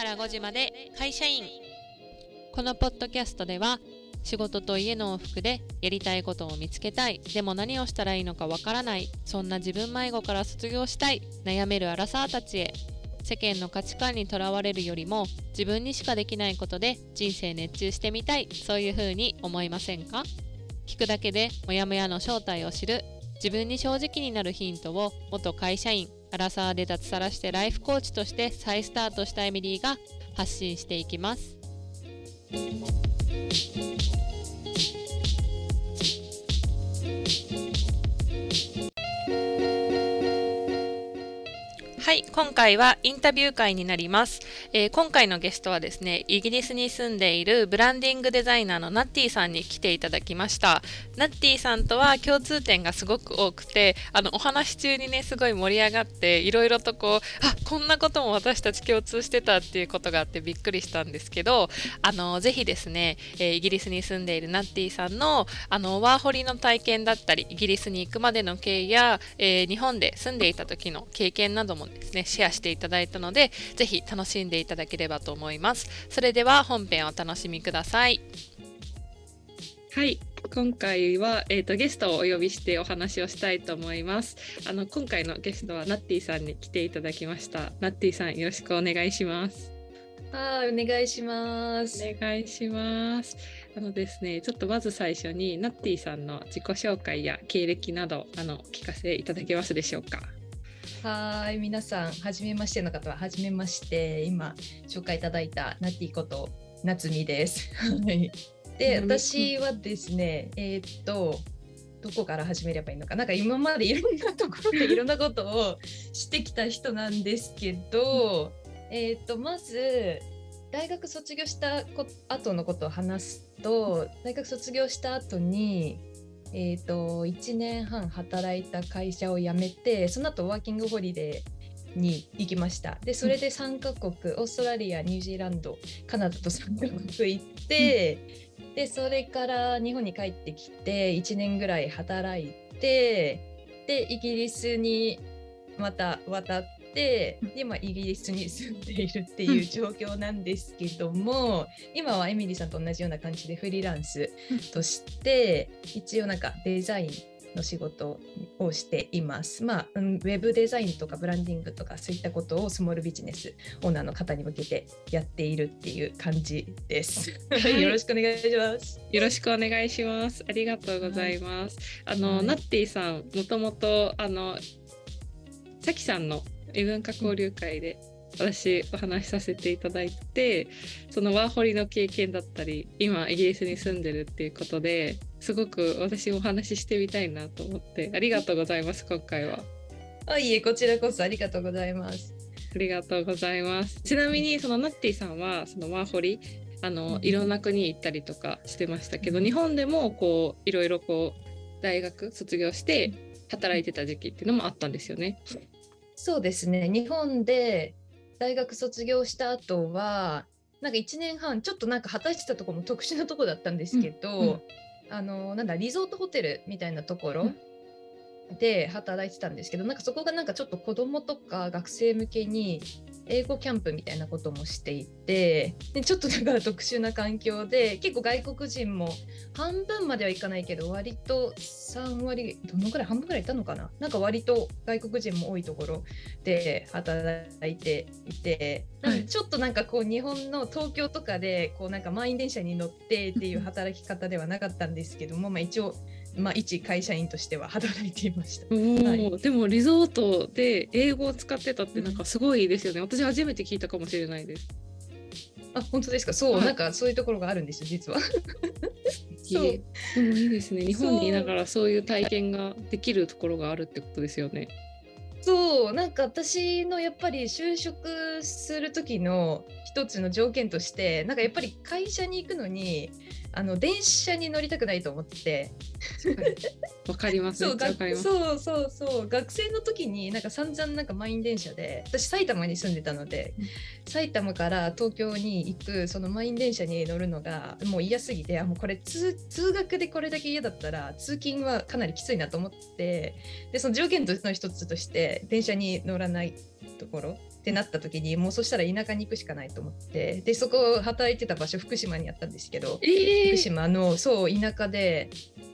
から5時まで会社員。このポッドキャストでは仕事と家の往復でやりたいことを見つけたい。でも何をしたらいいのかわからない。そんな自分迷子から卒業したい。悩めるアラサーたちへ。世間の価値観にとらわれるよりも自分にしかできないことで人生熱中してみたい。そういう風に思いませんか？聞くだけでモヤモヤの正体を知る。自分に正直になるヒントを元会社員アラサーで脱サラしてライフコーチとして再スタートしたエミリーが発信していきます。はい、今回はインタビュー会になります、えー、今回のゲストはですね、イギリスに住んでいるブランディングデザイナーのナッティさんに来ていただきました。ナッティさんとは共通点がすごく多くて、あのお話中にね、すごい盛り上がって、いろいろとこう、あこんなことも私たち共通してたっていうことがあってびっくりしたんですけど、あのぜひですね、えー、イギリスに住んでいるナッティさんのあのワーホリの体験だったり、イギリスに行くまでの経緯や、えー、日本で住んでいた時の経験なども、ねですね、シェアしていただいたので、ぜひ楽しんでいただければと思います。それでは本編をお楽しみください。はい、今回は、えーと、ゲストをお呼びしてお話をしたいと思います。あの今回のゲストはナッティさんに来ていただきました。ナッティさんよろしくお願いします。はい、お願いします。お願いします。あのですね、ちょっとまず最初にナッティさんの自己紹介や経歴などあの聞かせいただけますでしょうか？はい、皆さん、はじめましての方は、はじめまして。今、紹介いただいたナティこと夏美です。で、私はですね、えー、っと、どこから始めればいいのか、なんか今までいろんなところで いろんなことをしてきた人なんですけど、えっと、まず、大学卒業した後のことを話すと、大学卒業した後に、えーと、1年半働いた会社を辞めてその後ワーキングホリデーに行きました。でそれで3カ国、うん、オーストラリアニュージーランドカナダと3カ国行って、うん、でそれから日本に帰ってきて1年ぐらい働いてでイギリスにまた渡ってで今イギリスに住んでいるっていう状況なんですけども、今はエミリーさんと同じような感じでフリーランスとして一応なんかデザインの仕事をしています。まあ、ウェブデザインとかブランディングとかそういったことをスモールビジネスオーナーの方に向けてやっているっていう感じです。よろしくお願いします。よろしくお願いします。ありがとうございます。はい、あの、はい、ナッティさん、もともとあのさきさんの異文化交流会で私お話しさせていただいてそのワーホリの経験だったり今イギリスに住んでるっていうことですごく私もお話ししてみたいなと思ってありがとうございます今回は。あいえこちらこそありがとうございます。ありがとうございます。ちなみにそのナッティさんはそのワーホリあのいろんな国行ったりとかしてましたけど日本でもこういろいろこう大学卒業して働いてた時期っていうのもあったんですよね。そうですね。日本で大学卒業した後はなんか1年半ちょっとなんか果たしてたところも特殊なとこだったんですけど、うんうん、あのなんだリゾートホテルみたいなところで働いてたんですけどなんかそこがなんかちょっと子供とか学生向けに英語キャンプみたいなこともしていてでちょっとだから特殊な環境で結構外国人も半分まではいかないけど割と3割どのくらい半分ぐらいいたのかな？なんか割と外国人も多いところで働いていて、はい、ちょっとなんかこう日本の東京とかでこうなんか満員電車に乗ってっていう 働き方ではなかったんですけども、まあ、一応まあ、一会社員としては働いていました、はい、でもリゾートで英語を使ってたってなんかすごいですよね、うん、私初めて聞いたかもしれないですあ本当ですか？そう、はい、なんかそういうところがあるんですよ実は。そう。でもいいですね。日本にいながらそういう体験ができるところがあるってことですよね。そうなんか私のやっぱり就職する時の一つの条件としてなんかやっぱり会社に行くのにあの電車に乗りたくないと思って わかります。そうそうそうそう。学生の時になんか散々なんか満員電車で私埼玉に住んでたので、うん、埼玉から東京に行くその満員電車に乗るのがもう嫌すぎてあもうこれ通学でこれだけ嫌だったら通勤はかなりきついなと思ってでその条件の一つとして電車に乗らないところってなった時にもうそしたら田舎に行くしかないと思ってでそこ働いてた場所福島にあったんですけど、えー、福島のそう田舎で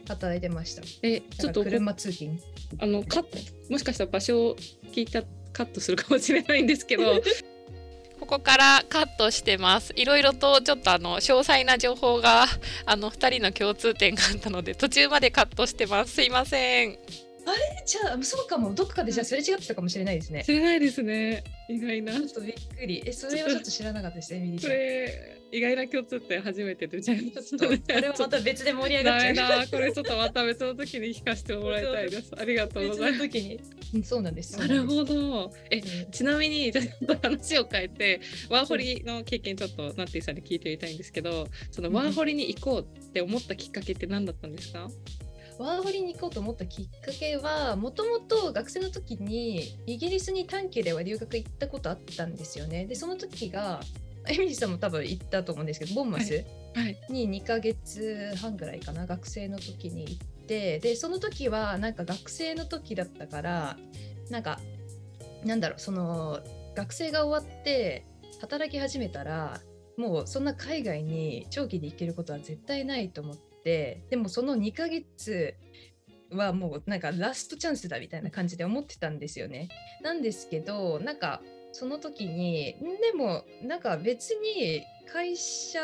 働いてましたえちょっと車通勤あのカもしかしたら場所を聞いたカットするかもしれないんですけど ここからカットしてます。いろいろとちょっとあの詳細な情報があの2人の共通点があったので途中までカットしてます。すいません。あれ？じゃあそうかもどっかでじゃあすれ違ってたかもしれないですね。知らないですね。意外な。ちょっとびっくり。えそれはちょっと知らなかったですね。ミリこれ意外な共通点初めて出ちゃいました、ね。これはまた別で盛り上がっちゃう。なこれちょっとまた別の時に聞かせてもらいたいです。ありがとうございます。時にそうなんです。なるほど。え、うん、ちなみにちょっと話を変えてワーホリの経験ちょっとナッティさんに聞いてみたいんですけど、そのワーホリに行こうって思ったきっかけって何だったんですか？うんワーホリに行こうと思ったきっかけはもともと学生の時にイギリスに短期では留学行ったことあったんですよね。でその時がエミリーさんも多分行ったと思うんですけどボンマスに2ヶ月半ぐらいかな学生の時に行って。でその時はなんか学生の時だったからなんかなんだろうその学生が終わって働き始めたらもうそんな海外に長期で行けることは絶対ないと思って。てでもその2ヶ月はもうなんかラストチャンスだみたいな感じで思ってたんですよね。なんですけどなんかその時にでもなんか別に会社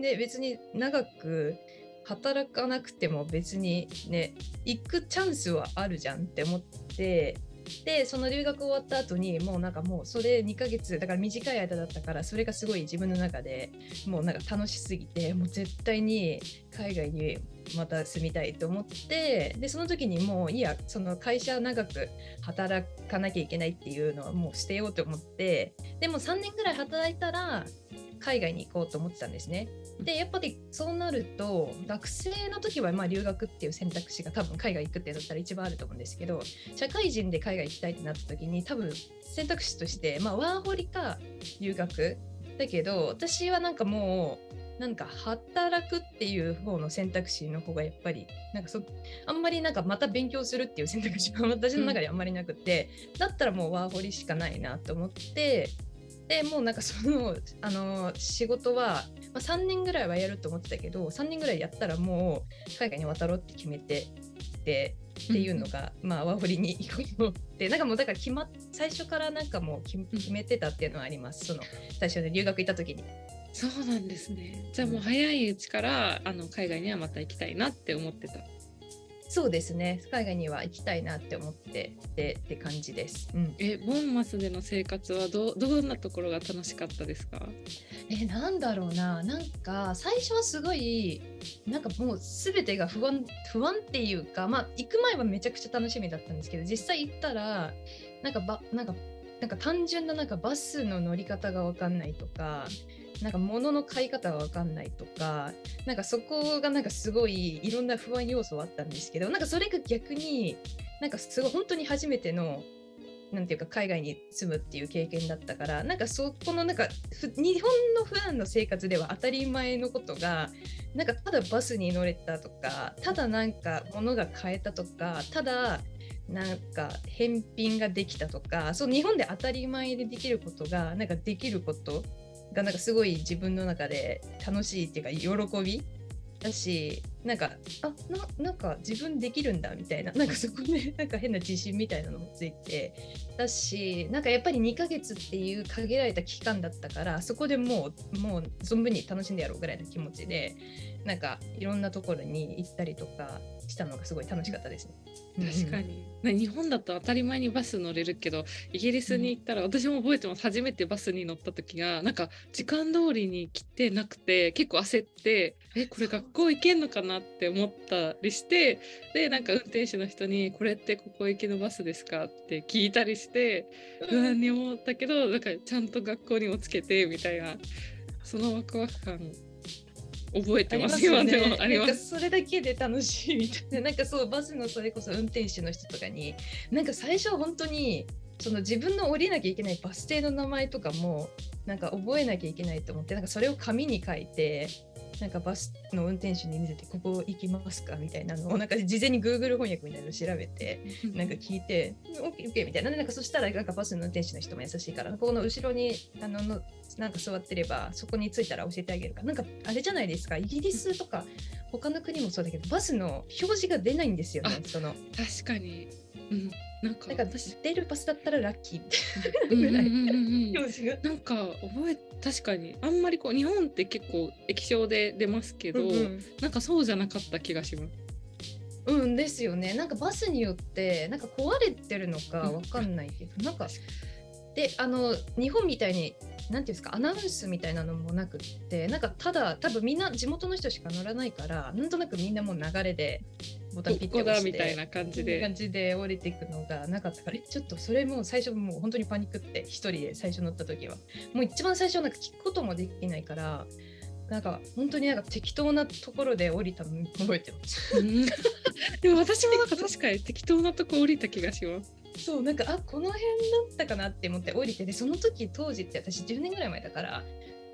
で別に長く働かなくても別にね行くチャンスはあるじゃんって思ってでその留学終わった後にもうなんかもうそれ2ヶ月だから短い間だったからそれがすごい自分の中でもうなんか楽しすぎてもう絶対に海外にまた住みたいと思ってでその時にもういやその会社長く働かなきゃいけないっていうのはもう捨てようと思ってでも3年ぐらい働いたら海外に行こうと思ったんですね。でやっぱりそうなると学生の時はまあ留学っていう選択肢が多分海外行くってだったら一番あると思うんですけど社会人で海外行きたいってなった時に多分選択肢としてまあワーホリか留学だけど私はなんかもうなんか働くっていう方の選択肢の方がやっぱりなんかそあんまりなんかまた勉強するっていう選択肢が私の中であんまりなくて、だったらもうワーホリしかないなと思ってでもうなんかその あの仕事は、まあ、3年ぐらいはやると思ってたけど3年ぐらいやったらもう海外に渡ろうって決めてでっていうのが、うん、まあワーホリに行こうと思ってなんかもうだから決ま最初からなんかもう決めてたっていうのはありますその最初で留学行った時に。そうなんですね。じゃあもう早いうちからあの海外にはまた行きたいなって思ってた。そうですね。海外には行きたいなって思っててって感じです、うん、えボンマスでの生活はどどんなところが楽しかったですか？えなんだろうな。なんか最初はすごいなんかもう全てが不安不安っていうかまあ行く前はめちゃくちゃ楽しみだったんですけど実際行ったらなんかばなんかなんか単純ななんかバスの乗り方が分かんないとかなんか物の買い方が分かんないとかなんかそこがなんかすごいいろんな不安要素はあったんですけどなんかそれが逆になんかすごい本当に初めてのなんていうか海外に住むっていう経験だったからなんかそこのなんか日本の普段の生活では当たり前のことがなんかただバスに乗れたとかただなんか物が買えたとかただなんか返品ができたとかそう日本で当たり前でできることがなんかできることがなんかすごい自分の中で楽しいっていうか喜び？だしなんかあななんか自分できるんだみたいななんかそこで なんか変な自信みたいなのもついてだしなんかやっぱり2ヶ月っていう限られた期間だったからそこでもうもう存分に楽しんでやろうぐらいの気持ちでなんかいろんなところに行ったりとかしたのがすごい楽しかったですね。確かに、うん、日本だと当たり前にバス乗れるけどイギリスに行ったら、私も覚えてます。初めてバスに乗った時がなんか時間通りに来てなくて結構焦ってえこれ学校行けんのかなって思ったりしてでなんか運転手の人に「これってここ行きのバスですか?」って聞いたりして不安に思ったけどなんかちゃんと学校にもつけてみたいなそのワクワク感覚えてますよね。ありますそれだけで楽しいみたいな。なんかそうバスのそれこそ運転手の人とかになんか最初本当にその自分の降りなきゃいけないバス停の名前とかもなんか覚えなきゃいけないと思ってなんかそれを紙に書いてなんかバスの運転手に見せてここ行きますかみたいなのをなんか事前に Google 翻訳みたいなのを調べてなんか聞いて OKOK みたいななんかそしたらなんかバスの運転手の人も優しいからここの後ろにあののなんか座ってればそこに着いたら教えてあげるか。らなんかあれじゃないですか。イギリスとか他の国もそうだけどバスの表示が出ないんですよねその。確かに、うん、なんかなんか出るバスだったらラッキーみたいな。表示が。なんか覚え確かに。あんまりこう日本って結構液晶で出ますけど、うんうん、なんかそうじゃなかった気がします。うんですよね。なんかバスによってなんか壊れてるのかわかんないけど、うん、なんかであの日本みたいに何ていうんですかアナウンスみたいなのもなくってなんかただ多分みんな地元の人しか乗らないからなんとなくみんなもう流れでボタンピッて押してみたいな感じで感じで降りていくのがなかったからちょっとそれも最初もう本当にパニックって一人で最初乗った時はもう一番最初なんか聞くこともできないからなんか本当になんか適当なところで降りたの覚えてます。でも私もなんか確かに適当なとこ降りた気がします。そうなんかあこの辺だったかなって思って降りてでその時当時って私10年ぐらい前だから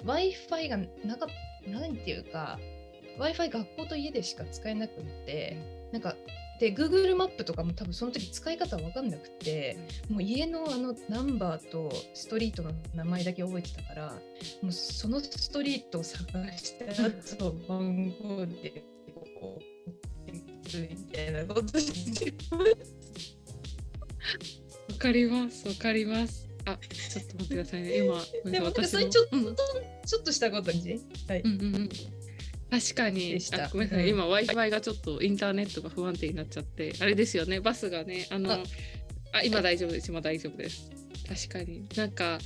w i f i がなかなんていうか w i f i 学校と家でしか使えなくってなんかで Google マップとかも多分その時使い方分かんなくてもう家のあのナンバーとストリートの名前だけ覚えてたからもうそのストリートを探したやつを番号でこうみたいなことしてわかりますわかります。あちょっと待ってくださいね。今でもなんかそれちょっと、うん、ちょっとしたことにはい、うんうんうん。確かに。あごめんなさい、うん、今 w i f i がちょっとインターネットが不安定になっちゃってあれですよね。バスがねあのあ今大丈夫です。今大丈夫です。確かに。なんか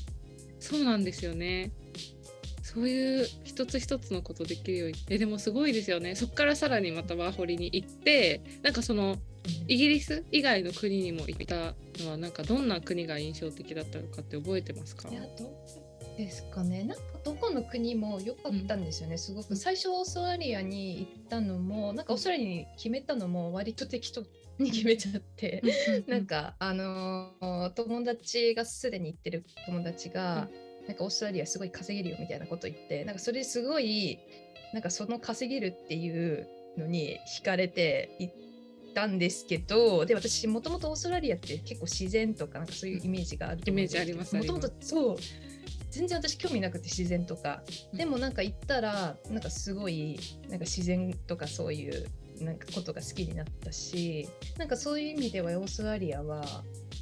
そうなんですよね。そういう一つ一つのことできるように。えでもすごいですよね。そこからさらにまたワーホリに行ってなんかそのイギリス以外の国にも行ったのはなんかどんな国が印象的だったのかって覚えてますか？いやどですかね。なんかどこの国も良かったんですよね、うん、すごく。最初オーストラリアに行ったのもなんかオーストラリアに決めたのも割と適当に決めちゃって、うん、なんかあのー、友達がすでに行ってる友達が、うん、なんかオーストラリアすごい稼げるよみたいなこと言ってなんかそれすごいなんかその稼げるっていうのに惹かれて行ったんですけどで私もともとオーストラリアって結構自然とかなんかそういうイメージがあるイメージありますもともとそう全然私興味なくて自然とか、でもなんか行ったらなんかすごいなんか自然とかそういうなんかことが好きになったしなんかそういう意味ではオーストラリアは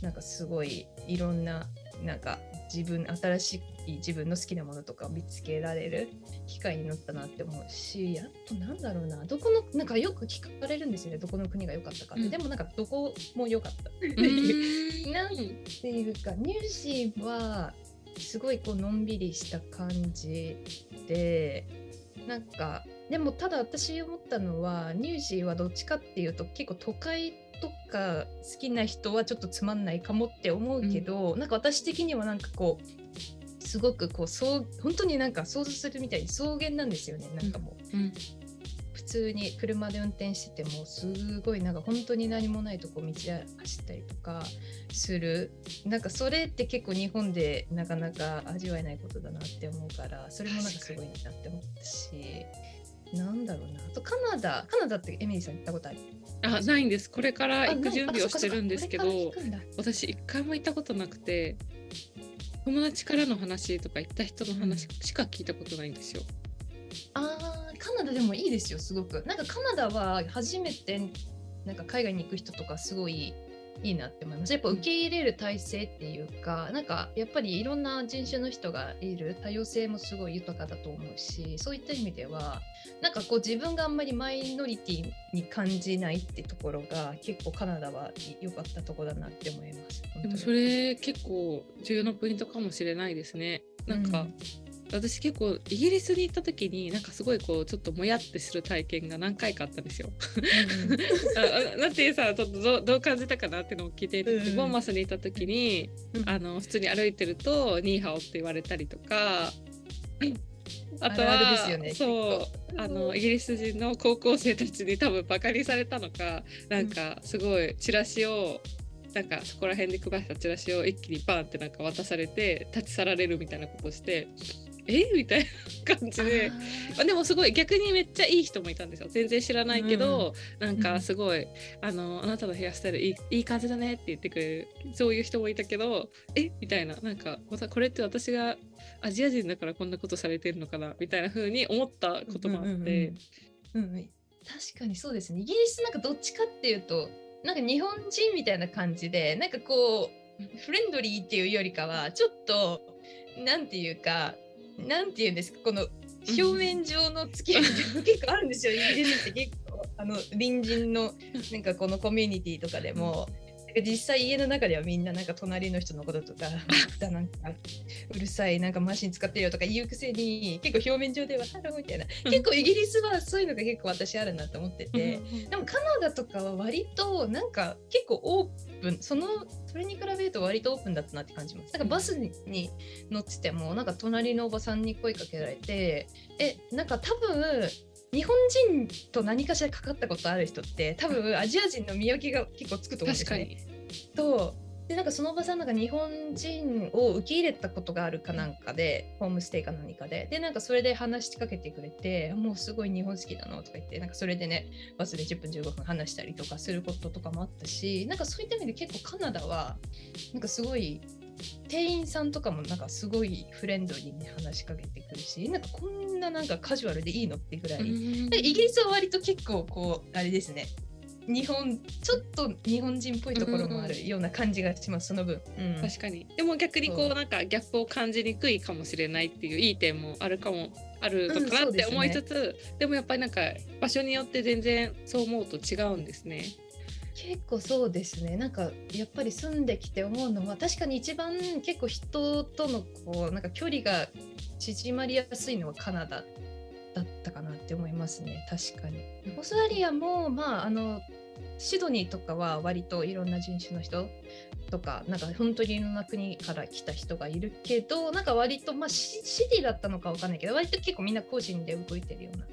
なんかすごいいろんななんか自分新しい自分の好きなものとかを見つけられる機会になったなって思うしあとなんだろうなどこのなんかよく聞かれるんですよねどこの国が良かったかって、うん、でもなんかどこも良かった。っていう なんていうかニュージーはすごいこうのんびりした感じでなんかでもただ私思ったのはニュージーはどっちかっていうと結構都会とか好きな人はちょっとつまんないかもって思うけど、うん、なんか私的にはなんかこうすごくこうそう本当になんか想像するみたいに草原なんですよね。なんかもう、うん、普通に車で運転しててもすごいなんか本当に何もないとこ道走ったりとかする。なんかそれって結構日本でなかなか味わえないことだなって思うからそれもなんかすごいなって思ったし。なんだろうな。あとカナダ。カナダってエミリーさん行ったことある？あないんです。これから行く準備をしてるんですけど私一回も行ったことなくて友達からの話とか行った人の話しか聞いたことないんですよ。あカナダでもいいですよすごくなんかカナダは初めてなんか海外に行く人とかすごいいいなって思います。やっぱ受け入れる体制っていうかなんかやっぱりいろんな人種の人がいる多様性もすごい豊かだと思うしそういった意味ではなんかこう自分があんまりマイノリティに感じないってところが結構カナダは良かったところだなって思います。でもそれ結構重要なポイントかもしれないですね。なんか、うん私結構イギリスに行った時になんかすごいこうちょっともやってする体験が何回かあったんですよ。うん、なん。てさちょっとどどう感じたかなっていうのを聞いていて、うん、ボンマスに行った時に、うん、あの普通に歩いてると「ニーハオ」って言われたりとか。あとは、ね、そうあのイギリス人の高校生たちに多分バカにされたのかなんかすごいチラシをなんかそこら辺で配ったチラシを一気にバンってなんか渡されて立ち去られるみたいなことをしてえ？みたいな感じで。まあ、でもすごい逆にめっちゃいい人もいたんですよ。全然知らないけど、うん、なんかすごい、あのあなたのヘアスタイルいいいい感じだねって言ってくれるそういう人もいたけどえ？みたいな。なんかこれって私がアジア人だからこんなことされてるのかな？みたいな風に思ったこともあって。うんうん。うんうん、確かにそうですね。イギリスなんかどっちかっていうとなんか日本人みたいな感じでなんかこうフレンドリーっていうよりかはちょっとなんていうかなんていうんですか？この表面上の付き合いって結構あるんですよ。イギリスって結構あの隣人のなんかこのコミュニティとかでも実際家の中ではみんななんか隣の人のこととか なんかうるさいなんかマシン使ってるよとか言うくせに結構表面上ではハローみたいな。結構イギリスはそういうのが結構私あるなと思ってて。でもカナダとかは割となんか結構オープンそのそれに比べると割とオープンだったなって感じますなんかバスに乗っててもなんか隣のおばさんに声かけられてえなんか多分日本人と何かしらかかったことある人って多分アジア人の見分けが結構つくと思うんですよね。とでなんかそのおばさんなんか日本人を受け入れたことがあるかなんかでホームステイか何かで。でなんかそれで話しかけてくれてもうすごい日本好きだなとか言ってなんかそれでねバスで10分15分話したりとかすることとかもあったしなんかそういった意味で結構カナダはなんかすごい店員さんとかもなんかすごいフレンドリーに話しかけてくるしなんかこんななんかカジュアルでいいのってぐらい、イギリスは割と結構こうあれですね。日本ちょっと日本人っぽいところもあるような感じがします、その分、うん、確かに。でも逆にこうなんかギャップを感じにくいかもしれないっていういい点もあるかもあるのかなって思いつつ、うんでね、でもやっぱりなんか場所によって全然そう思うと違うんですね。結構そうですね。なんかやっぱり住んできて思うのは確かに一番結構人とのこうなんか距離が縮まりやすいのはカナダだったかなって思いますね。確かに。オーストラリアもまああのシドニーとかは割といろんな人種の人とかなんか本当にいろんな国から来た人がいるけどなんか割とまあシティだったのかわかんないけど割と結構みんな個人で動いてるような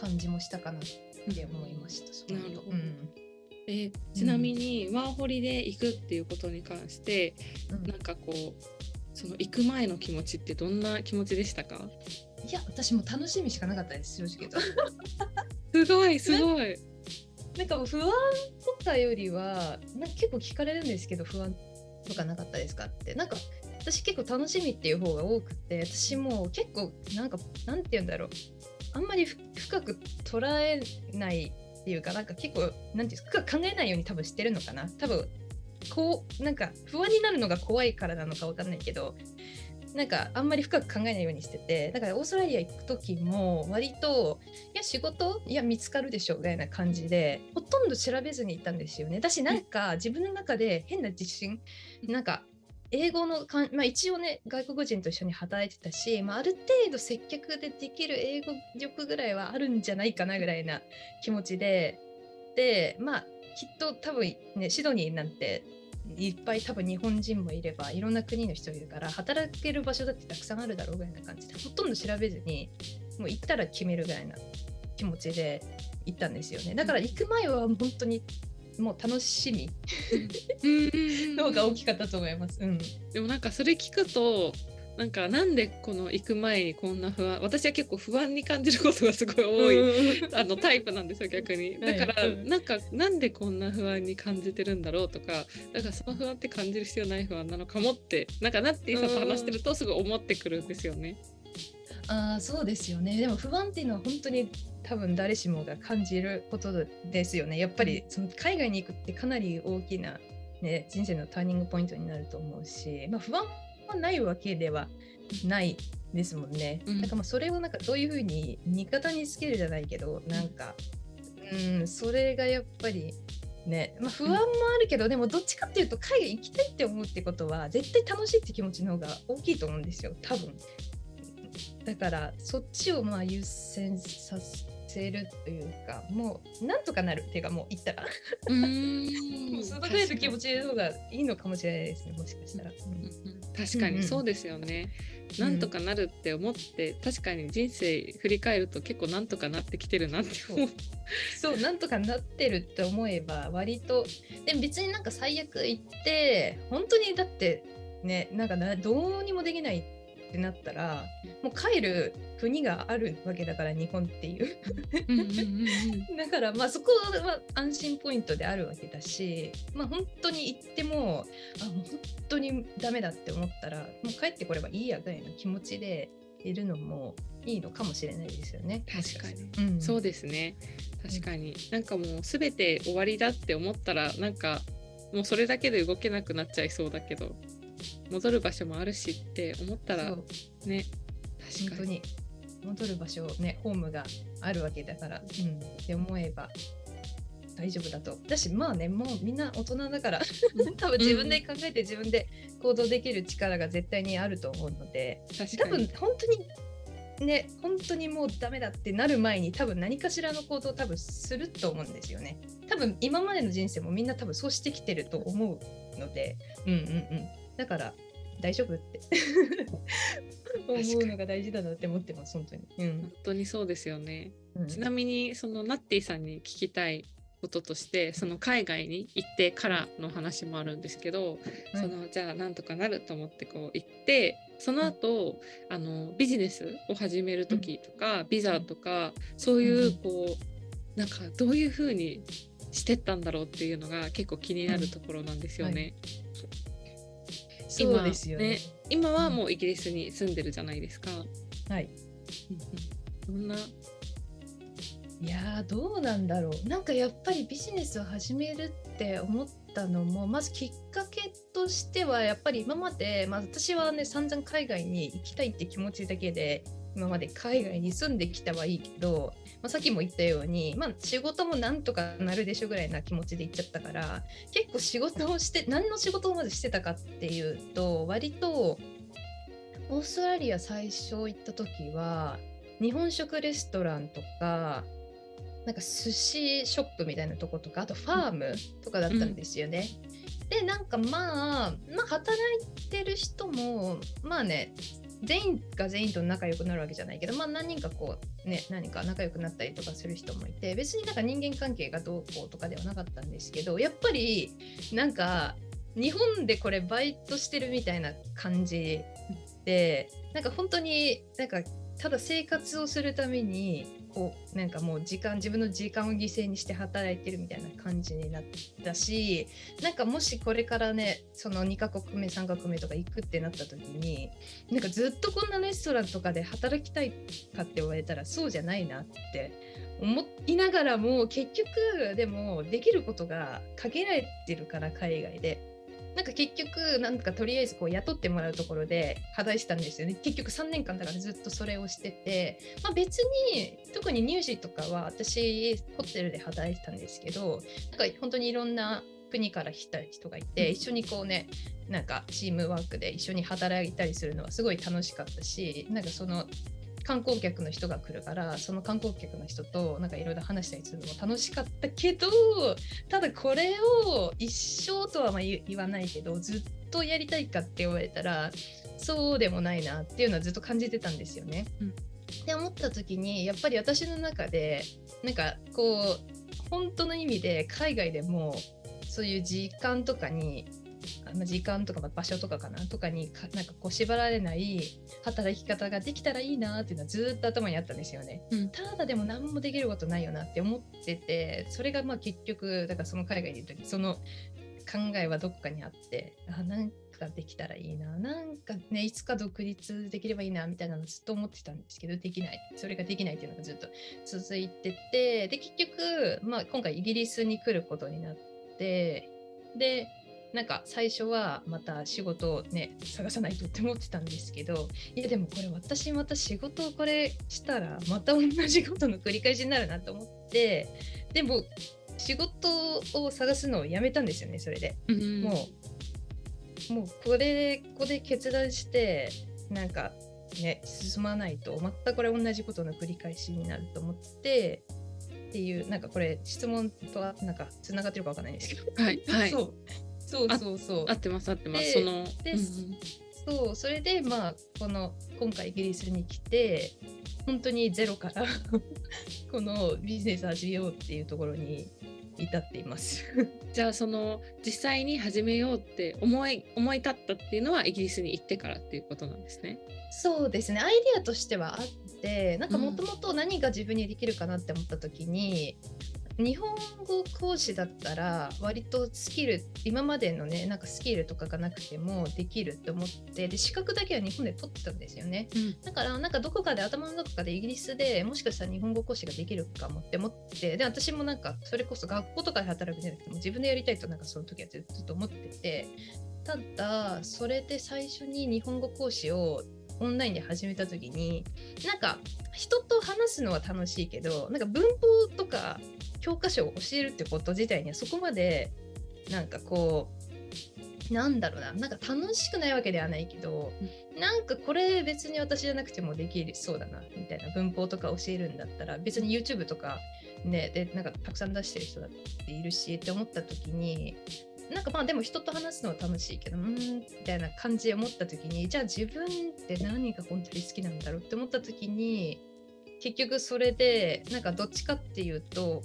感じもしたかなって思いました。なるほど、うんえー、ちなみに、ワーホリで行くっていうことに関して、うん、なんかこうその行く前の気持ちってどんな気持ちでしたか？いや私も楽しみしかなかったです正直と。すごいすごい。なんか不安とかよりはなんか結構聞かれるんですけど不安とかなかったですかって。なんか私結構楽しみっていう方が多くて私も結構なんかなんて言うんだろう。あんまり深く捉えないっていうかなんか結構なんていうか考えないように多分してるのかな。多分こうなんか不安になるのが怖いからなのか分かんないけどなんかあんまり深く考えないようにしててだからオーストラリア行く時も割といや仕事？いや見つかるでしょぐらいな感じでほとんど調べずに行ったんですよね。だしなんか自分の中で変な自信なんか英語のかん、まあ、一応ね外国人と一緒に働いてたし、まあ、ある程度接客でできる英語力ぐらいはあるんじゃないかなぐらいな気持ちででまあきっと多分ねシドニーなんていっぱい多分日本人もいればいろんな国の人いるから働ける場所だってたくさんあるだろうぐらいな感じでほとんど調べずにもう行ったら決めるぐらいな気持ちで行ったんですよね。だから行く前は本当にもう楽しみ。の方が大きかったと思います。うん、でもなんかそれ聞くとなんかなんでこの行く前にこんな不安私は結構不安に感じることがすごい多い、あのタイプなんですよ逆に。だから、はい、なんかなんでこんな不安に感じてるんだろうとかだからその不安って感じる必要ない不安なのかもってなんかなっていさと話してるとすごい思ってくるんですよね。あそうですよね。でも不安っていうのは本当に多分誰しもが感じることですよね。やっぱりその海外に行くってかなり大きな、ね、人生のターニングポイントになると思うし、まあ、不安はないわけではないですもんね、うん、だからまあそれをなんかどういうふうに味方につけるじゃないけどなんかうんそれがやっぱりね、まあ、不安もあるけど、でもどっちかっていうと海外行きたいって思うってことは絶対楽しいって気持ちの方が大きいと思うんですよ。多分。だからそっちをまあ優先させるというかもうなんとかなるっていうかもう言ったら。うん。そのぐらいの気持ちの方がいいのかもしれないですねもしかしたら、うん、確かにそうですよね、うん、なんとかなるって思って、確かに人生振り返ると結構なんとかなってきてるなって思う。そう。なんとかなってるって思えば割と。でも別になんか最悪言って本当にだってねなんかどうにもできないっってなったらもう帰る国があるわけだから日本っていう。だからまあそこは安心ポイントであるわけだしまあ本当に行ってもあもう本当にダメだって思ったらもう帰ってこればいいやぐらいの気持ちでいるのもいいのかもしれないですよね。確かに、うん、そうですね。確かに、なんかもう全て終わりだって思ったらなんかもうそれだけで動けなくなっちゃいそうだけど戻る場所もあるしって思ったらね確かに。戻る場所ねホームがあるわけだから、うん、って思えば大丈夫だと。だしまあねもうみんな大人だから 多分自分で考えて自分で行動できる力が絶対にあると思うので多分本当にね本当にもうダメだってなる前に多分何かしらの行動を多分すると思うんですよね。多分今までの人生もみんな多分そうしてきてると思うのでうんうんうんだから大丈夫って。思うのが大事だなって思ってます本当に、うん、本当にそうですよね、うん、ちなみにそのナッティさんに聞きたいこととしてその海外に行ってからの話もあるんですけど、うん、そのじゃあなんとかなると思ってこう行ってその後、うん、あのビジネスを始める時とか、うん、ビザとかそういうこう、なんかどういうふうにしてったんだろうっていうのが結構気になるところなんですよね。そうですよね、ね、今はもうイギリスに住んでるじゃないですか。はい。どんな？いやどうなんだろうなんかやっぱりビジネスを始めるって思ったのもまずきっかけとしてはやっぱり今まで、まあ、私はね散々海外に行きたいって気持ちだけで今まで海外に住んできたはいいけど、まあ、さっきも言ったように、まあ、仕事もなんとかなるでしょぐらいな気持ちで行っちゃったから結構仕事をして何の仕事をまずしてたかっていうと割とオーストラリア最初行った時は日本食レストランとかなんか寿司ショップみたいなとことかあとファームとかだったんですよね。うん、でなんかまあまあ働いてる人もまあね全員が全員と仲良くなるわけじゃないけど、まあ、何人かこうね何か仲良くなったりとかする人もいて別になんか人間関係がどうこうとかではなかったんですけどやっぱりなんか日本でこれバイトしてるみたいな感じでなんか本当になんかただ生活をするためにこうなんかもう時間自分の時間を犠牲にして働いてるみたいな感じになったしなんかもしこれからねその2カ国目3カ国目とか行くってなった時になんかずっとこんなレストランとかで働きたいかって言われたらそうじゃないなって思いながらも結局でもできることが限られてるから海外で。なんか結局なんかとりあえずこう雇ってもらうところで働いてたんですよね。結局3年間だからずっとそれをしてて、まあ、別に特に乳児とかは私ホテルで働いてたんですけどなんか本当にいろんな国から来た人がいて、一緒にこうねなんかチームワークで一緒に働いたりするのはすごい楽しかったしなんかその観光客の人が来るからその観光客の人となんかいろいろ話したりするのも楽しかったけどただこれを一生とはま言わないけどずっとやりたいかって言われたらそうでもないなっていうのはずっと感じてたんですよね。うん、って思った時にやっぱり私の中でなんかこう本当の意味で海外でもそういう時間とかに時間とか場所とかかなとかになんかこう縛られない働き方ができたらいいなっていうのはずっと頭にあったんですよね、うん、ただでも何もできることないよなって思っててそれがまあ結局だからその海外にいる時その考えはどこかにあってあなんかできたらいいななんかねいつか独立できればいいなみたいなのずっと思ってたんですけどできない。それができないっていうのがずっと続いててで結局、まあ、今回イギリスに来ることになってでなんか最初はまた仕事をね探さないとって思ってたんですけどいやでもこれ私また仕事をこれしたらまた同じことの繰り返しになるなと思ってでも仕事を探すのをやめたんですよねそれで、うん、もうもうこれここで決断してなんかね進まないとまたこれ同じことの繰り返しになると思ってっていうなんかこれ質問とはなんかつながってるかわかんないんですけど。はい、はい、そうそうそうそう。合ってます合ってます。そので、うんそうそれでまあこの今回イギリスに来て本当にゼロから このビジネス始めようっていうところに至っています。じゃあその実際に始めようって思い思い立ったっていうのはイギリスに行ってからっていうことなんですね。そうですね。アイデアとしてはあってなんかもともと何が自分にできるかなって思った時に、日本語講師だったら割とスキル今までのねなんかスキルとかがなくてもできるって思ってで資格だけは日本で取ってたんですよね、うん、だからなんかどこかで頭のどこかでイギリスでもしかしたら日本語講師ができるかもって思ってで私もなんかそれこそ学校とかで働くんじゃなくても自分でやりたいとなんかその時はずっと思っててただそれで最初に日本語講師をオンラインで始めた時になんか人と話すのは楽しいけどなんか文法とか教科書を教えるってこと自体にはそこまでなんかこうなんだろうななんか楽しくないわけではないけど、なんかこれ別に私じゃなくてもできそうだなみたいな文法とか教えるんだったら別に YouTube とかねでなんかたくさん出してる人だっているしって思った時になんかまあでも人と話すのは楽しいけどうんみたいな感じで思った時にじゃあ自分って何が本当に好きなんだろうって思った時に結局それでなんかどっちかっていうと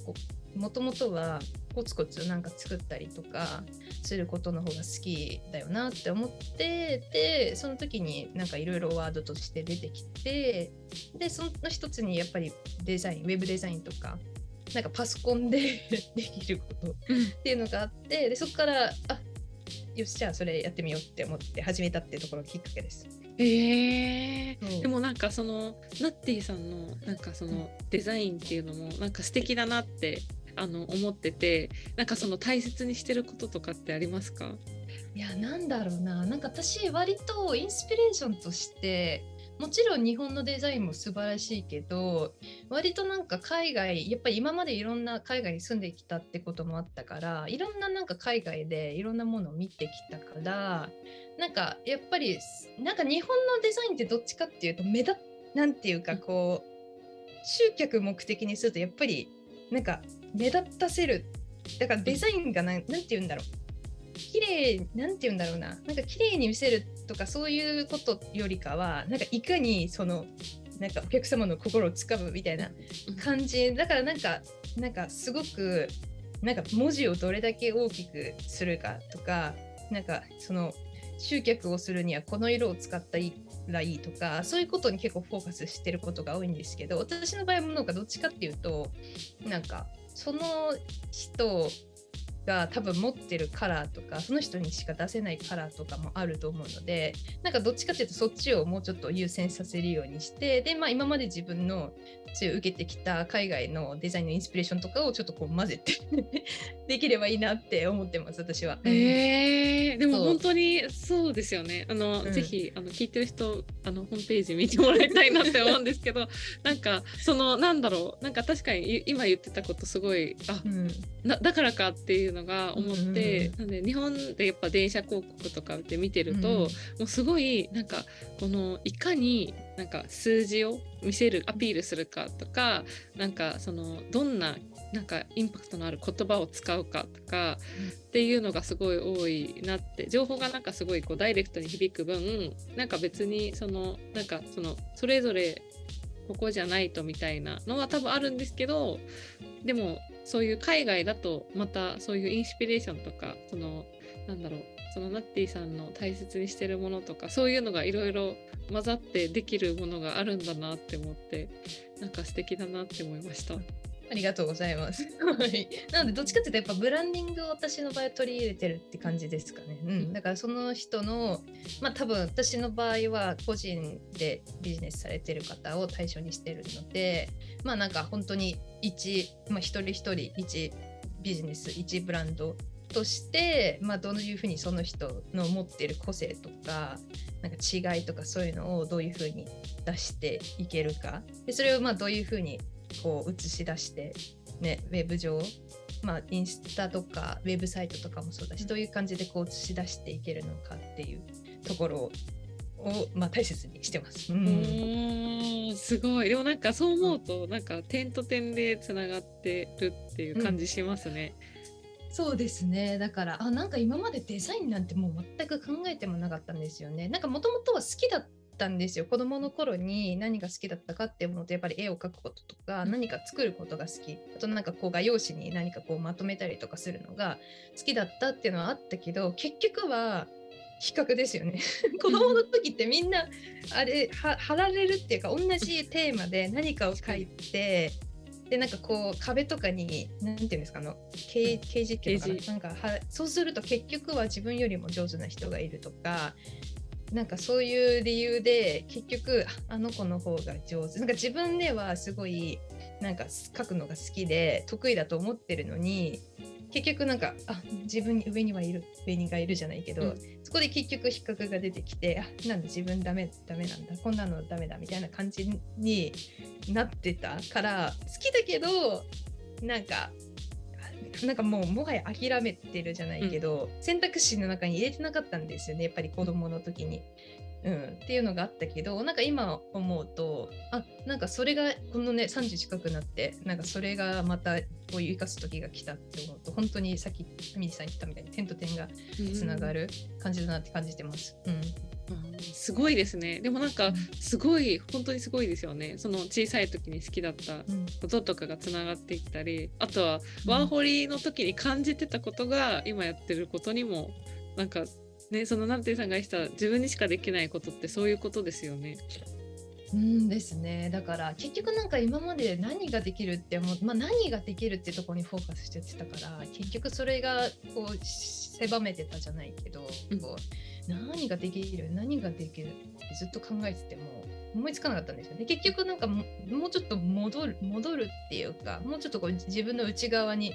もともとはコツコツなんか作ったりとかすることの方が好きだよなって思ってでその時になんかいろいろワードとして出てきてでその一つにやっぱりデザインウェブデザインとかなんかパソコンで できることっていうのがあってでそこからあよしじゃあそれやってみようって思って始めたっていうところがきっかけです。えー、でもなんかそのナッティさんのなんかそのデザインっていうのもなんか素敵だなってあの思っててなんかその大切にしてることとかってありますか？いやなんだろうな。なんか私割とインスピレーションとしてもちろん日本のデザインも素晴らしいけど割となんか海外やっぱり今までいろんな海外に住んできたってこともあったからいろんななんか海外でいろんなものを見てきたからなんかやっぱりなんか日本のデザインってどっちかっていうと目立なんていうかこう集客目的にするとやっぱりなんか目立たせる。だからデザインが何て言うんだろう綺麗なんて言うんだろうな。なんか綺麗に見せるとかそういうことよりかはなんかいかにそのなんかお客様の心をつかむみたいな感じ。だからなんかなんかすごくなんか文字をどれだけ大きくするかとかなんかその集客をするにはこの色を使ったらいいとかそういうことに結構フォーカスしてることが多いんですけど私の場合もなんかどっちかっていうとなんかその人が多分持ってるカラーとかその人にしか出せないカラーとかもあると思うのでなんかどっちかっていうとそっちをもうちょっと優先させるようにしてで、まあ、今まで自分の受けてきた海外のデザインのインスピレーションとかをちょっとこう混ぜて できればいいなって思ってます私は。えー、でも本当にそうですよね。あの、うん、ぜひあの聞いてる人あのホームページ見てもらいたいなって思うんですけど なんかそのなんだろう。なんか確かに今言ってたことすごいあ、うん、だからかっていうのが思って、うんうん、なんで日本でやっぱ電車広告とかって見てると、うん、もうすごいなんかこのいかになんか数字を見せるアピールするかとかなんかそのどんななんかインパクトのある言葉を使うかとか、っていうのがすごい多いなって情報がなんかすごいこうダイレクトに響く分なんか別にそのなんかそのそれぞれここじゃないとみたいなのは多分あるんですけどでもそういう海外だとまたそういうインスピレーションとかそのなんだろうそのナッティさんの大切にしてるものとかそういうのがいろいろ混ざってできるものがあるんだなって思ってなんか素敵だなって思いました。ありがとうございます。なのでどっちかっていうとやっぱブランディングを私の場合取り入れてるって感じですかね。うん、だからその人のまあ多分私の場合は個人でビジネスされてる方を対象にしてるのでまあなんか本当に一、まあ、一人一人一ビジネス一ブランドとして、まあ、どういうふうにその人の持っている個性とかなんか違いとかそういうのをどういうふうに出していけるかでそれをまあどういうふうにこう映し出して、ね、ウェブ上、まあ、インスタとかウェブサイトとかもそうだしどういう感じでこう映し出していけるのかっていうところをを、まあ、大切にしてます。うん、すごい。でもなんかそう思うとなんか点と点でつながってるっていう感じしますね。うん。そうですね。だからあなんか今までデザインなんてもう全く考えてもなかったんですよね。なんかもともとは好きだっったんですよ。子供の頃に何が好きだったかって思うとやっぱり絵を描くこととか何か作ることが好き。あとなんかこう画用紙に何かこうまとめたりとかするのが好きだったっていうのはあったけど結局は比較ですよね。子供の時ってみんなあれ貼られるっていうか同じテーマで何かを書いてでなんかこう壁とかに何て言うんですかあの掲示っていうのかな？なんかはそうすると結局は自分よりも上手な人がいるとかなんかそういう理由で結局あの子の方が上手。なんか自分ではすごいなんか書くのが好きで得意だと思ってるのに結局なんかあ自分に上にはいる上にがいるじゃないけど、うん、そこで結局比較が出てきてあなんだ自分ダメダメなんだこんなのダメだみたいな感じになってたから好きだけどなんかなんかもうもはや諦めてるじゃないけど、うん、選択肢の中に入れてなかったんですよねやっぱり子供の時に。うん、っていうのがあったけどなんか今思うとあなんかそれがこのね30近くなってなんかそれがまたこういう生かす時が来たって思うと本当にさっきミリさん言ったみたいに点と点がつながる感じだなって感じてます。うん、うんすごいですね。でもなんかすごい本当にすごいですよね。その小さい時に好きだったこととかがつながっていったりあとはワーホリの時に感じてたことが今やってることにもなんかねそのナンティさんがした自分にしかできないことってそういうことですよね。うんですね。だから結局なんか今まで何ができるって思う、まあ、何ができるってとこにフォーカスしてたから結局それがこう狭めてたじゃないけど、うん、こう何ができる？何ができる？ってずっと考えてても思いつかなかったんですよ。ね結局なんかもうちょっと戻る戻るっていうかもうちょっとこう自分の内側に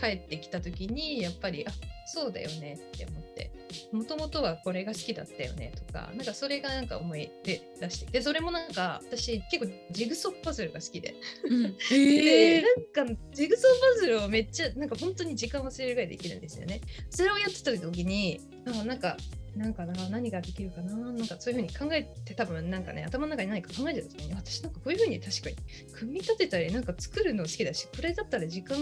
帰ってきた時にやっぱりあそうだよねって思ってもともとはこれが好きだったよねとかなんかそれがなんか思い出してでそれもなんか私結構ジグソーパズルが好きで、うん、でなんかジグソーパズルをめっちゃなんか本当に時間忘れるぐらいできるんですよね。それをやってた時にあなんかなんかな何ができるかななんかそういうふうに考えて多分なんかね頭の中に何か考えてた時に私なんかこういうふうに確かに組み立てたりなんか作るの好きだしこれだったら時間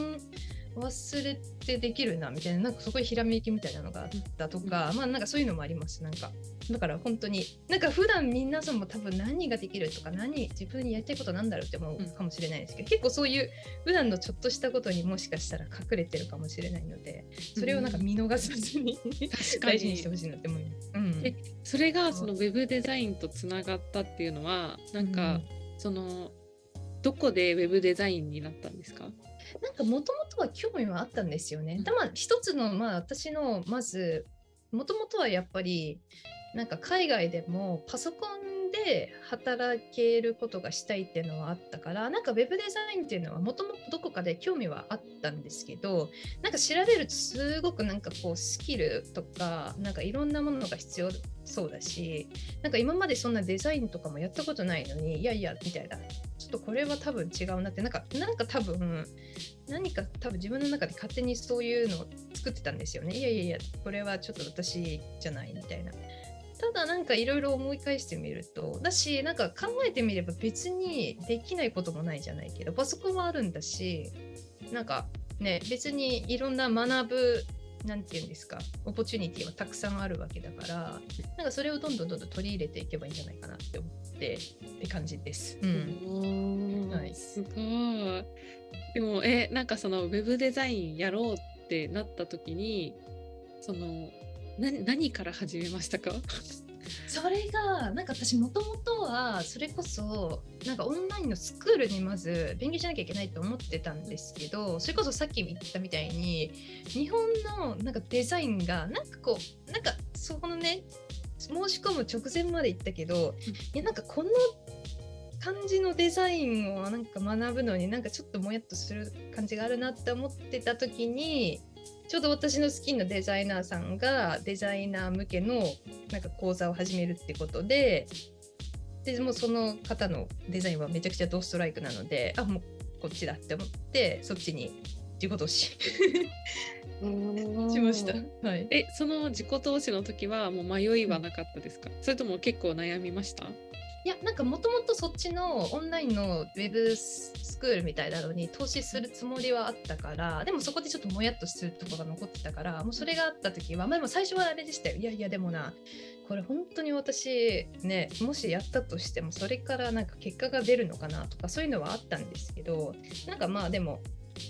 忘れてできるなみたいななんかそこにひらめきみたいなのがあったとか、うん、まあなんかそういうのもありますなんか。だから本当になんか普段皆さんも多分何ができるとか何自分にやりたいことなんだろうって思うかもしれないですけど、うん、結構そういう普段のちょっとしたことにもしかしたら隠れてるかもしれないのでそれをなんか見逃さずに、うん、大事にしてほしいなって思います。うん、でそれがそのウェブデザインとつながったっていうのはなんか、そのどこでウェブデザインになったんですか？なんかもともとは興味はあったんですよね。うん、まあ一つのまあ私のまずもともとはやっぱりなんか海外でもパソコンで働けることがしたいっていうのはあったからなんかウェブデザインっていうのはもともとどこかで興味はあったんですけどなんか調べるとすごくなんかこうスキルとかなんかいろんなものが必要そうだしなんか今までそんなデザインとかもやったことないのにいやいやみたいな。ちょっとこれは多分違うなって。なんかなんか多分何か多分自分の中で勝手にそういうのを作ってたんですよね。いやいやいやこれはちょっと私じゃないみたいな。ただなんかいろいろ思い返してみるとだしなんか考えてみれば別にできないこともないじゃないけどパソコンはあるんだしなんかね別にいろんな学ぶなんて言うんですかオポチュニティはたくさんあるわけだからなんかそれをどんどんどんどん取り入れていけばいいんじゃないかなって思ってって感じです。うん、はい、すごい。でもえなんかそのウェブデザインやろうってなった時にその何何から始めましたか？それがなんか私もともとはそれこそなんかオンラインのスクールにまず勉強しなきゃいけないと思ってたんですけどそれこそさっき言ったみたいに日本のなんかデザインがなんかこうなんかそこのね申し込む直前まで行ったけどいやなんかこの感じのデザインをなんか学ぶのになんかちょっともやっとする感じがあるなって思ってた時にちょうど私の好きなデザイナーさんがデザイナー向けのなんか講座を始めるってことででもその方のデザインはめちゃくちゃドストライクなのであもうこっちだって思ってそっちに自己投資 しました、はい、えその自己投資の時はもう迷いはなかったですか、うん、それとも結構悩みました？いやなんかもともとそっちのオンラインのウェブスクールみたいなのに投資するつもりはあったからでもそこでちょっともやっとするところが残ってたからもうそれがあった時はまあでも最初はあれでしたよ。いやいやでもなこれ本当に私ねもしやったとしてもそれからなんか結果が出るのかなとかそういうのはあったんですけどなんかまあでも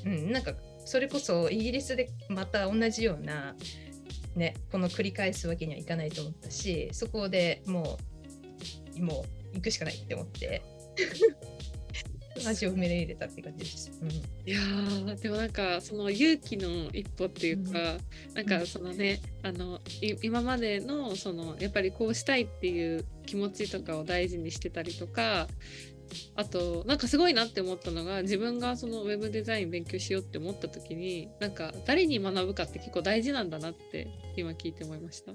うんなんかそれこそイギリスでまた同じようなねこの繰り返すわけにはいかないと思ったしそこでもうもう行くしかないって思って 足を踏み入れたって感じです。うん、いやでもなんかその勇気の一歩っていうか、うん、なんかそのね、あの今までのそのやっぱりこうしたいっていう気持ちとかを大事にしてたりとかあとなんかすごいなって思ったのが自分がそのウェブデザイン勉強しようって思った時になんか誰に学ぶかって結構大事なんだなって今聞いて思いました。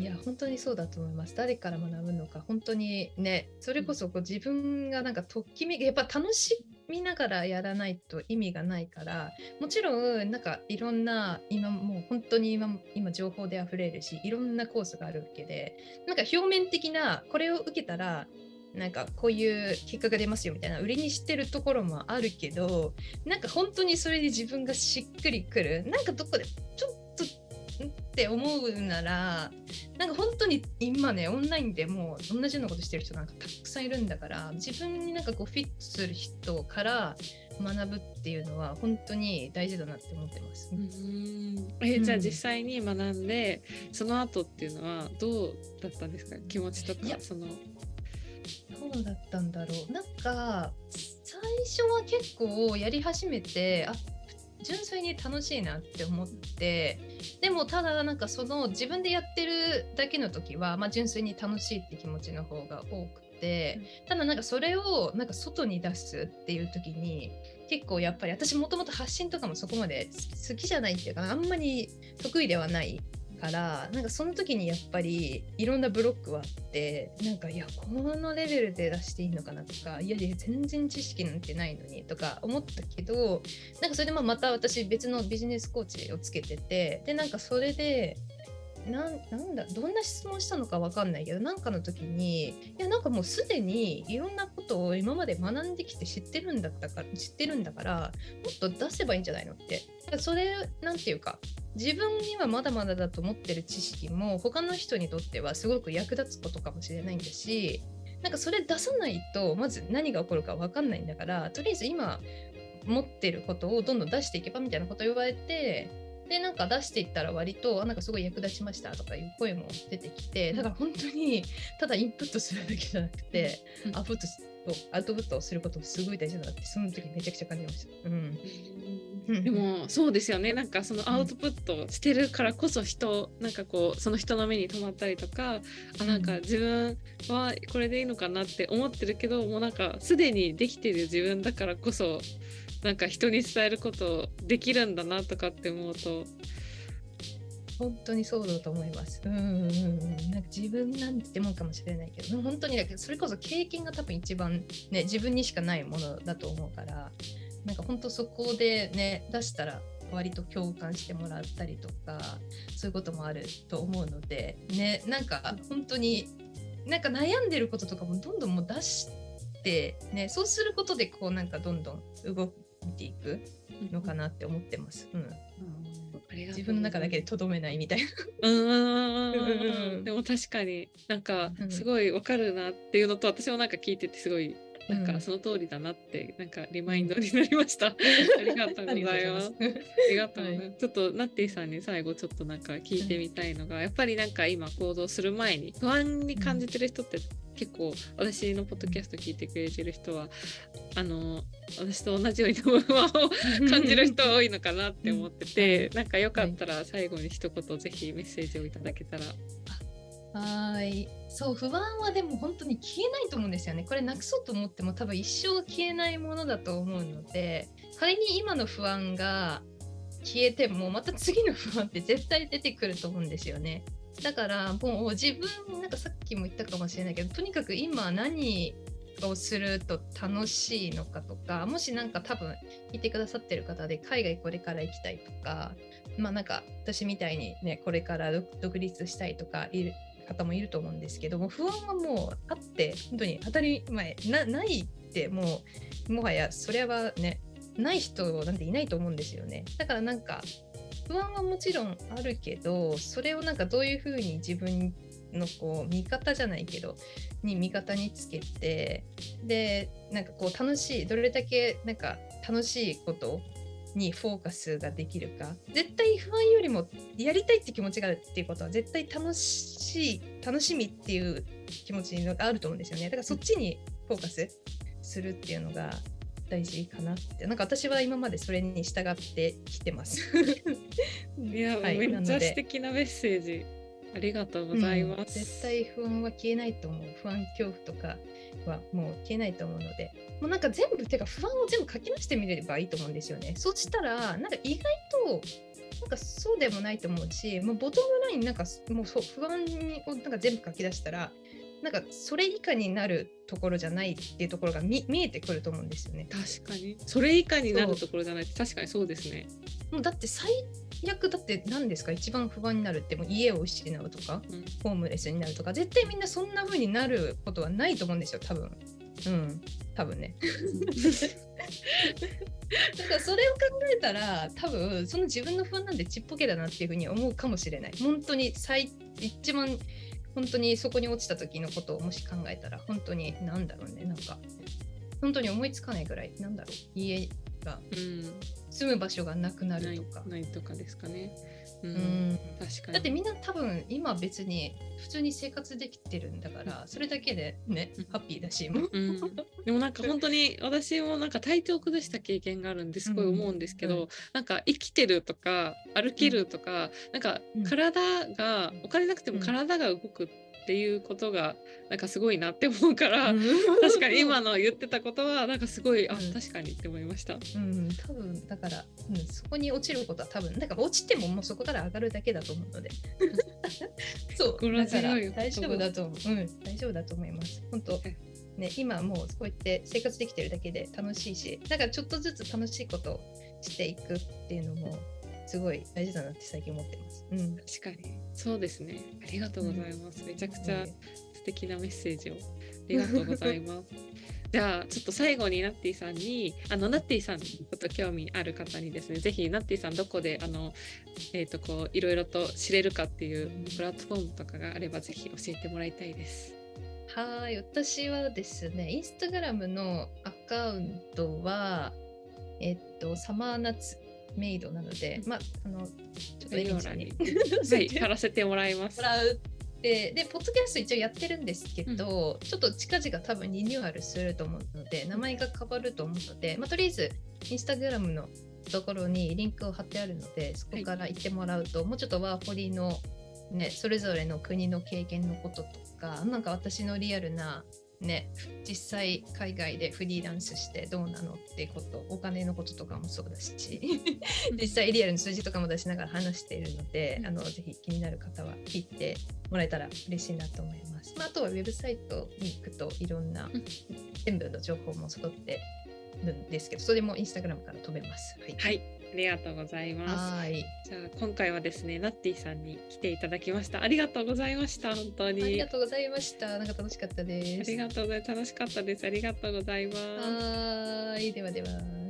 いや本当にそうだと思います。誰から学ぶのか本当にねそれこそこう自分がなんかときめやっぱ楽しみながらやらないと意味がないからもちろんなんかいろんな今もう本当に今今情報で溢れるしいろんなコースがあるわけでなんか表面的なこれを受けたらなんかこういう結果が出ますよみたいな売りにしてるところもあるけどなんか本当にそれで自分がしっくりくるなんかどこでちょっって思うならなんか本当に今ねオンラインでもう同じようなことしてる人なんかたくさんいるんだから自分になんかこうフィットする人から学ぶっていうのは本当に大事だなって思ってます。うん。えじゃあ実際に学んで、うん、その後っていうのはどうだったんですか？気持ちとかその。どうだったんだろう。なんか最初は結構やり始めてあ純粋に楽しいなって思ってでもただなんかその自分でやってるだけの時は、まあ、純粋に楽しいって気持ちの方が多くてただなんかそれをなんか外に出すっていう時に結構やっぱり私もともと発信とかもそこまで好きじゃないっていうかあんまり得意ではないからなんかその時にやっぱりいろんなブロックはあってなんかいやこのレベルで出していいのかなとかいやいや全然知識なんてないのにとか思ったけどなんかそれでままた私別のビジネスコーチをつけててでなんかそれでなんなんだどんな質問したのか分かんないけどなんかの時にいやなんかもうすでにいろんなことを今まで学んできて知ってるんだったか知ってるんだからもっと出せばいいんじゃないのって。それなんていうか自分にはまだまだだと思ってる知識も他の人にとってはすごく役立つことかもしれないんだしなんかそれ出さないとまず何が起こるか分かんないんだからとりあえず今持ってることをどんどん出していけばみたいなことを言われてでなんか出していったら割となんかすごい役立ちましたとかいう声も出てきてだから本当にただインプットするだけじゃなくて、うん、アウトプットアウトプットをすることもすごい大事だなってその時めちゃくちゃ感じました。うん。でもそうですよね。なんかそのアウトプットしてるからこそ人なんかこうその人の目に留まったりとかあなんか自分はこれでいいのかなって思ってるけどもうなんかすでにできてる自分だからこそなんか人に伝えることできるんだなとかって思うと本当にそうだと思います。うんうんうん。なんか自分なんてもんかもしれないけど、本当にだけど、それこそ経験が多分一番ね、自分にしかないものだと思うから、なんか本当そこでね、出したら割と共感してもらったりとか、そういうこともあると思うので、ね、なんか本当に、なんか悩んでることとかもどんどんもう出して、ね、そうすることでこうなんかどんどん動いていくのかなって思ってます。うん、うん。自分の中だけでとどめないみたいな。うん。でも確かになんかすごいわかるなっていうのと、私もなんか聞いててすごいなんかその通りだなってなんかリマインドになりました。ありがとうございます。ありがとう、はい、ちょっとナッティさんに最後ちょっとなんか聞いてみたいのが、やっぱりなんか今行動する前に不安に感じてる人って結構私のポッドキャスト聞いてくれてる人はあの私と同じように不安を感じる人多いのかなって思ってて、なんかよかったら最後に一言ぜひメッセージをいただけたら。はい。そう不安はでも本当に消えないと思うんですよね。これなくそうと思っても多分一生消えないものだと思うので仮に今の不安が消えてもまた次の不安って絶対出てくると思うんですよね。だからもう自分なんかさっきも言ったかもしれないけどとにかく今何をすると楽しいのかとかもしなんか多分聞いてくださってる方で海外これから行きたいとかまあなんか私みたいにねこれから独立したいとかいる方もいると思うんですけども不安はもうあって本当に当たり前ないってもうもはやそれはねない人なんていないと思うんですよね。だからなんか不安はもちろんあるけどそれをなんかどういうふうに自分のこう味方じゃないけどに味方につけてでなんかこう楽しいどれだけなんか楽しいことにフォーカスができるか。絶対不安よりもやりたいって気持ちがあるっていうことは絶対楽しい楽しみっていう気持ちがあると思うんですよね。だからそっちにフォーカスするっていうのが大事かなってなんか私は今までそれに従ってきてます。いや、はい、めっちゃ素敵なメッセージ。ありがとうございます、うん、絶対不安は消えないと思う。不安恐怖とかはもう消えないと思うので。もうなんか全部てか不安を全部書き出してみればいいと思うんですよね。そしたらなんか意外となんかそうでもないと思うしもうボトムラインなんかもう不安をなんか全部書き出したらなんかそれ以下になるところじゃないっていうところが見えてくると思うんですよね。確かにそれ以下になるところじゃない確かにそうですね。もうだって最悪だって何ですか？一番不安になるってもう家を失うとか、うん、ホームレスになるとか絶対みんなそんな風になることはないと思うんですよ多分。うん多分ね。だからそれを考えたら多分その自分の不安なんでちっぽけだなっていうふうに思うかもしれない。本当に最一番本当にそこに落ちた時のことをもし考えたら本当に何だろうねなんか本当に思いつかないぐらいなんだろう家が、住む場所がなくなるとか。ないとかですかね。うん、確かに。だってみんな多分今別に普通に生活できてるんだからそれだけでねハッピーだし、う。ん、でもなんか本当に私もなんか体調崩した経験があるんですごい思うんですけど、うん。うん、なんか生きてるとか歩けるとか、うん、なんか体がお金なくても体が動くっていうことがなんかすごいなって思うから、うん、確かに今の言ってたことはなんかすごい、あ確かにって思いました。うん、多分だから、うん、そこに落ちることは多分なんか落ちてももうそこから上がるだけだと思うので。そうだから大丈夫だと思う、うん、大丈夫だと思います。本当ね、今もうこうやって生活できてるだけで楽しいしだからちょっとずつ楽しいことをしていくっていうのもすごい大事だなって最近思ってます。うん、確かに。そうですね。ありがとうございます、うん、めちゃくちゃ素敵なメッセージを。ありがとうございます。じゃあちょっと最後にナッティさんにあのナッティさんちょっと興味ある方にですねぜひナッティさんどこであのえっ、ー、とこういろいろと知れるかっていうプラットフォームとかがあればぜひ教えてもらいたいです。はい。私はですねインスタグラムのアカウントはえっとサマーナッツメイドなので、まあ、あの、ちょっとエリンさんに、はい、貼らせてもらいます。もらうでで、ポッドキャスト一応やってるんですけど、うん、ちょっと近々多分リニューアルすると思うので、名前が変わると思うので、まあ、とりあえず、インスタグラムのところにリンクを貼ってあるので、そこから行ってもらうと、はい、もうちょっとワーホリの、ね、それぞれの国の経験のこととか、なんか私のリアルなね、実際海外でフリーランスしてどうなのってことお金のこととかもそうだし 実際リアルの数字とかも出しながら話しているのであのぜひ気になる方は聞いてもらえたら嬉しいなと思います、まあ、あとはウェブサイトに行くといろんな全部の情報も揃ってるんですけどそれもインスタグラムから飛べます。はい、はいありがとうございます。はい。じゃあ今回はですね、ナッティさんに来ていただきました。ありがとうございました。本当に。ありがとうございました。なんか楽しかったです。ありがとうございます。楽しかったです。ありがとうございます。はい。ではでは。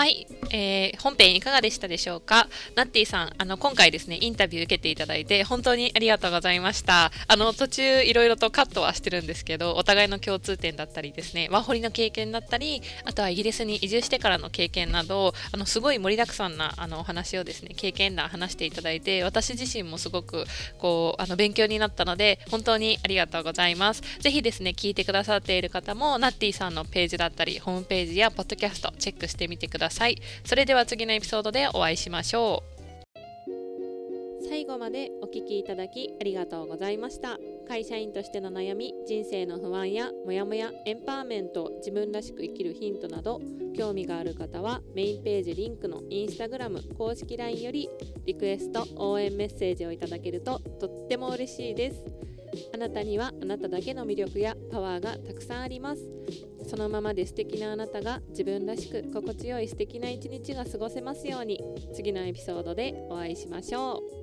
はい、えー、本編いかがでしたでしょうか？ナッティさん、あの、今回ですね、インタビュー受けていただいて、本当にありがとうございました。あの、途中いろいろとカットはしてるんですけど、お互いの共通点だったりですね、ワーホリの経験だったり、あとはイギリスに移住してからの経験など、あの、すごい盛りだくさんな、あの、お話をですね、経験談話していただいて、私自身もすごく、こう、あの、勉強になったので、本当にありがとうございます。ぜひですね、聞いてくださっている方も、ナッティさんのページだったり、ホームページやポッドキャスト、チェックしてみてください。それでは次のエピソードでお会いしましょう。最後までお聴きいただきありがとうございました。会社員としての悩み人生の不安やモヤモヤエンパワーメント自分らしく生きるヒントなど興味がある方はメインページリンクのインスタグラム公式 LINE よりリクエスト応援メッセージをいただけるととっても嬉しいです。あなたにはあなただけの魅力やパワーがたくさんあります。そのままで素敵なあなたが自分らしく心地よい素敵な一日が過ごせますように次のエピソードでお会いしましょう。